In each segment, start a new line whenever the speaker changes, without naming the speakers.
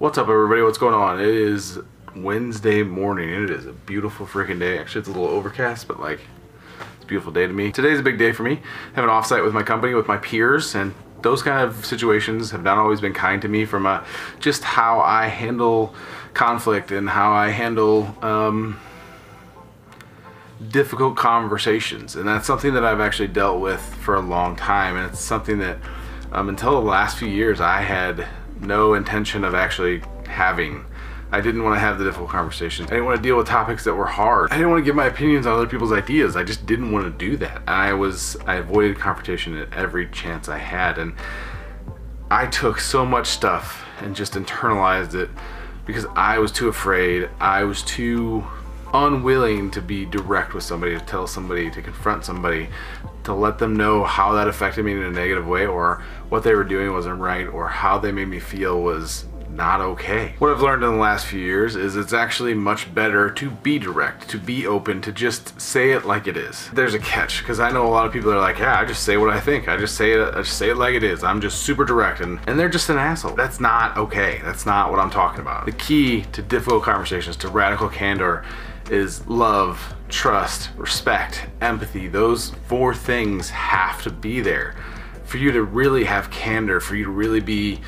What's up everybody, what's going on? It is Wednesday morning and it is a beautiful freaking day. Actually it's a little overcast, but like, it's a beautiful day to me. Today's a big day for me. I have an offsite with my company, with my peers, and those kind of situations have not always been kind to me from uh, just how I handle conflict and how I handle um, difficult conversations. And that's something that I've actually dealt with for a long time. And it's something that um, until the last few years I had no intention of actually having. I didn't want to have the difficult conversations. I didn't want to deal with topics that were hard. I didn't want to give my opinions on other people's ideas. I just didn't want to do that. I was, I avoided confrontation at every chance I had. And I took so much stuff and just internalized it because I was too afraid. I was too unwilling to be direct with somebody, to tell somebody, to confront somebody, to let them know how that affected me in a negative way or what they were doing wasn't right or how they made me feel was not okay. What I've learned in the last few years is it's actually much better to be direct, to be open, to just say it like it is. There's a catch because I know a lot of people are like, yeah, I just say what I think. I just say it, I just say it like it is. I'm just super direct and, and they're just an asshole. That's not okay. That's not what I'm talking about. The key to difficult conversations, to radical candor is love, trust, respect, empathy. Those four things have to be there for you to really have candor, for you to really be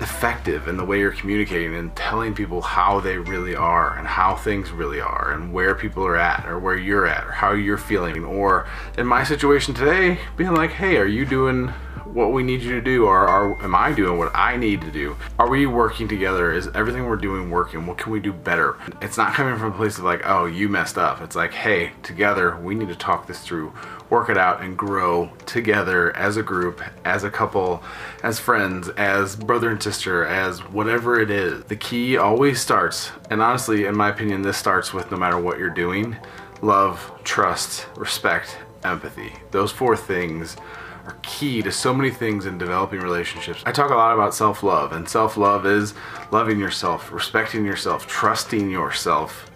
effective in the way you're communicating and telling people how they really are and how things really are and where people are at or where you're at or how you're feeling or in my situation today being like hey are you doing what we need you to do or are, am I doing what I need to do? Are we working together? Is everything we're doing working? What can we do better? It's not coming from a place of like, oh, you messed up. It's like, hey, together we need to talk this through, work it out and grow together as a group, as a couple, as friends, as brother and sister, as whatever it is. The key always starts, and honestly, in my opinion, this starts with no matter what you're doing, love, trust, respect, empathy. Those four things are key to so many things in developing relationships. I talk a lot about self-love and self-love is loving yourself, respecting yourself, trusting yourself,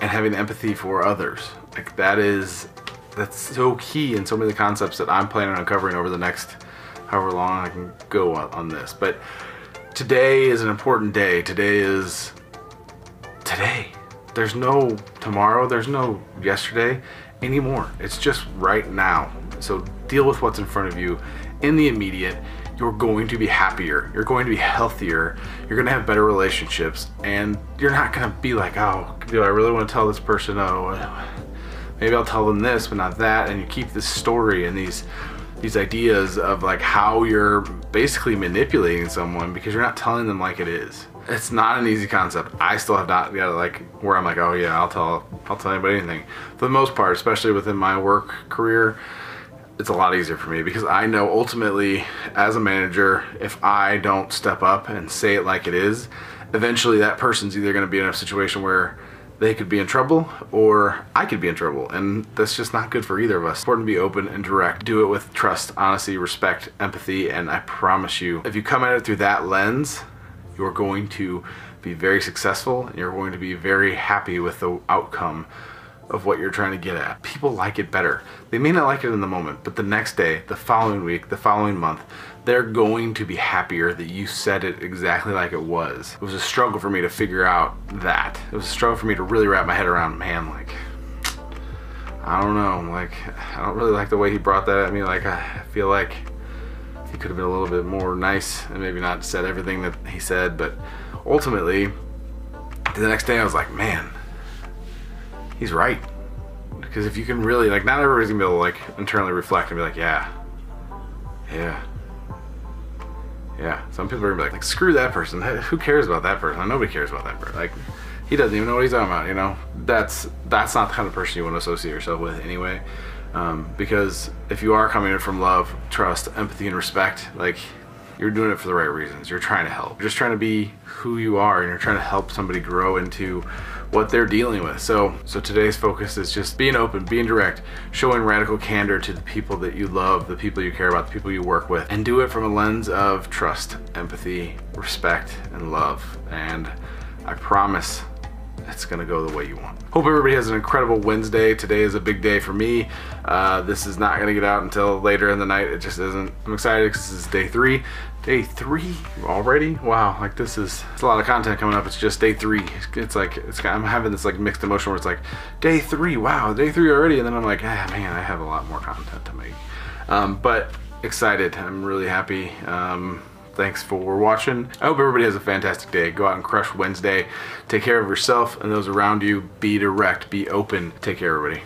and having empathy for others. Like that is, that's so key in so many of the concepts that I'm planning on covering over the next however long I can go on this. But today is an important day. Today is today. There's no tomorrow, there's no yesterday anymore. It's just right now. So deal with what's in front of you in the immediate. You're going to be happier. You're going to be healthier. You're going to have better relationships. And you're not going to be like, oh, do I really want to tell this person, oh, maybe I'll tell them this, but not that. And you keep this story and these these ideas of like how you're basically manipulating someone because you're not telling them like it is. It's not an easy concept. I still have not got like where I'm like, oh yeah, I'll tell I'll tell anybody anything. For the most part, especially within my work career, it's a lot easier for me because I know ultimately as a manager, if I don't step up and say it like it is, eventually that person's either going to be in a situation where they could be in trouble or I could be in trouble and that's just not good for either of us. It's important to be open and direct. Do it with trust, honesty, respect, empathy, and I promise you, if you come at it through that lens, you're going to be very successful and you're going to be very happy with the outcome of what you're trying to get at. People like it better. They may not like it in the moment, but the next day, the following week, the following month, they're going to be happier that you said it exactly like it was. It was a struggle for me to figure out that. It was a struggle for me to really wrap my head around, man, like, I don't know, like, I don't really like the way he brought that at me. Like, I feel like he could have been a little bit more nice and maybe not said everything that he said, but ultimately, the next day I was like, man, he's right. Because if you can really, like, not everybody's gonna be able to, like, internally reflect and be like, yeah, yeah, yeah. Some people are gonna be like, screw that person. Who cares about that person? Nobody cares about that person. Like, he doesn't even know what he's talking about, you know? That's, that's not the kind of person you want to associate yourself with anyway. Um, because if you are coming in from love, trust, empathy, and respect, like, you're doing it for the right reasons. You're trying to help. You're just trying to be who you are and you're trying to help somebody grow into what they're dealing with. So, so today's focus is just being open, being direct, showing radical candor to the people that you love, the people you care about, the people you work with, and do it from a lens of trust, empathy, respect, and love. And I promise it's gonna go the way you want. Hope everybody has an incredible Wednesday. Today is a big day for me. Uh, this is not gonna get out until later in the night. It just isn't. I'm excited because this is day three. day three already. Wow, like this is it's a lot of content coming up. It's just day three. It's like it's I'm having this like mixed emotion where it's like day three. Wow, day three already, and then I'm like, ah, man, I have a lot more content to make. Um, but excited. I'm really happy. Um, thanks for watching. I hope everybody has a fantastic day. Go out and crush Wednesday. Take care of yourself and those around you. Be direct. Be open. Take care, everybody.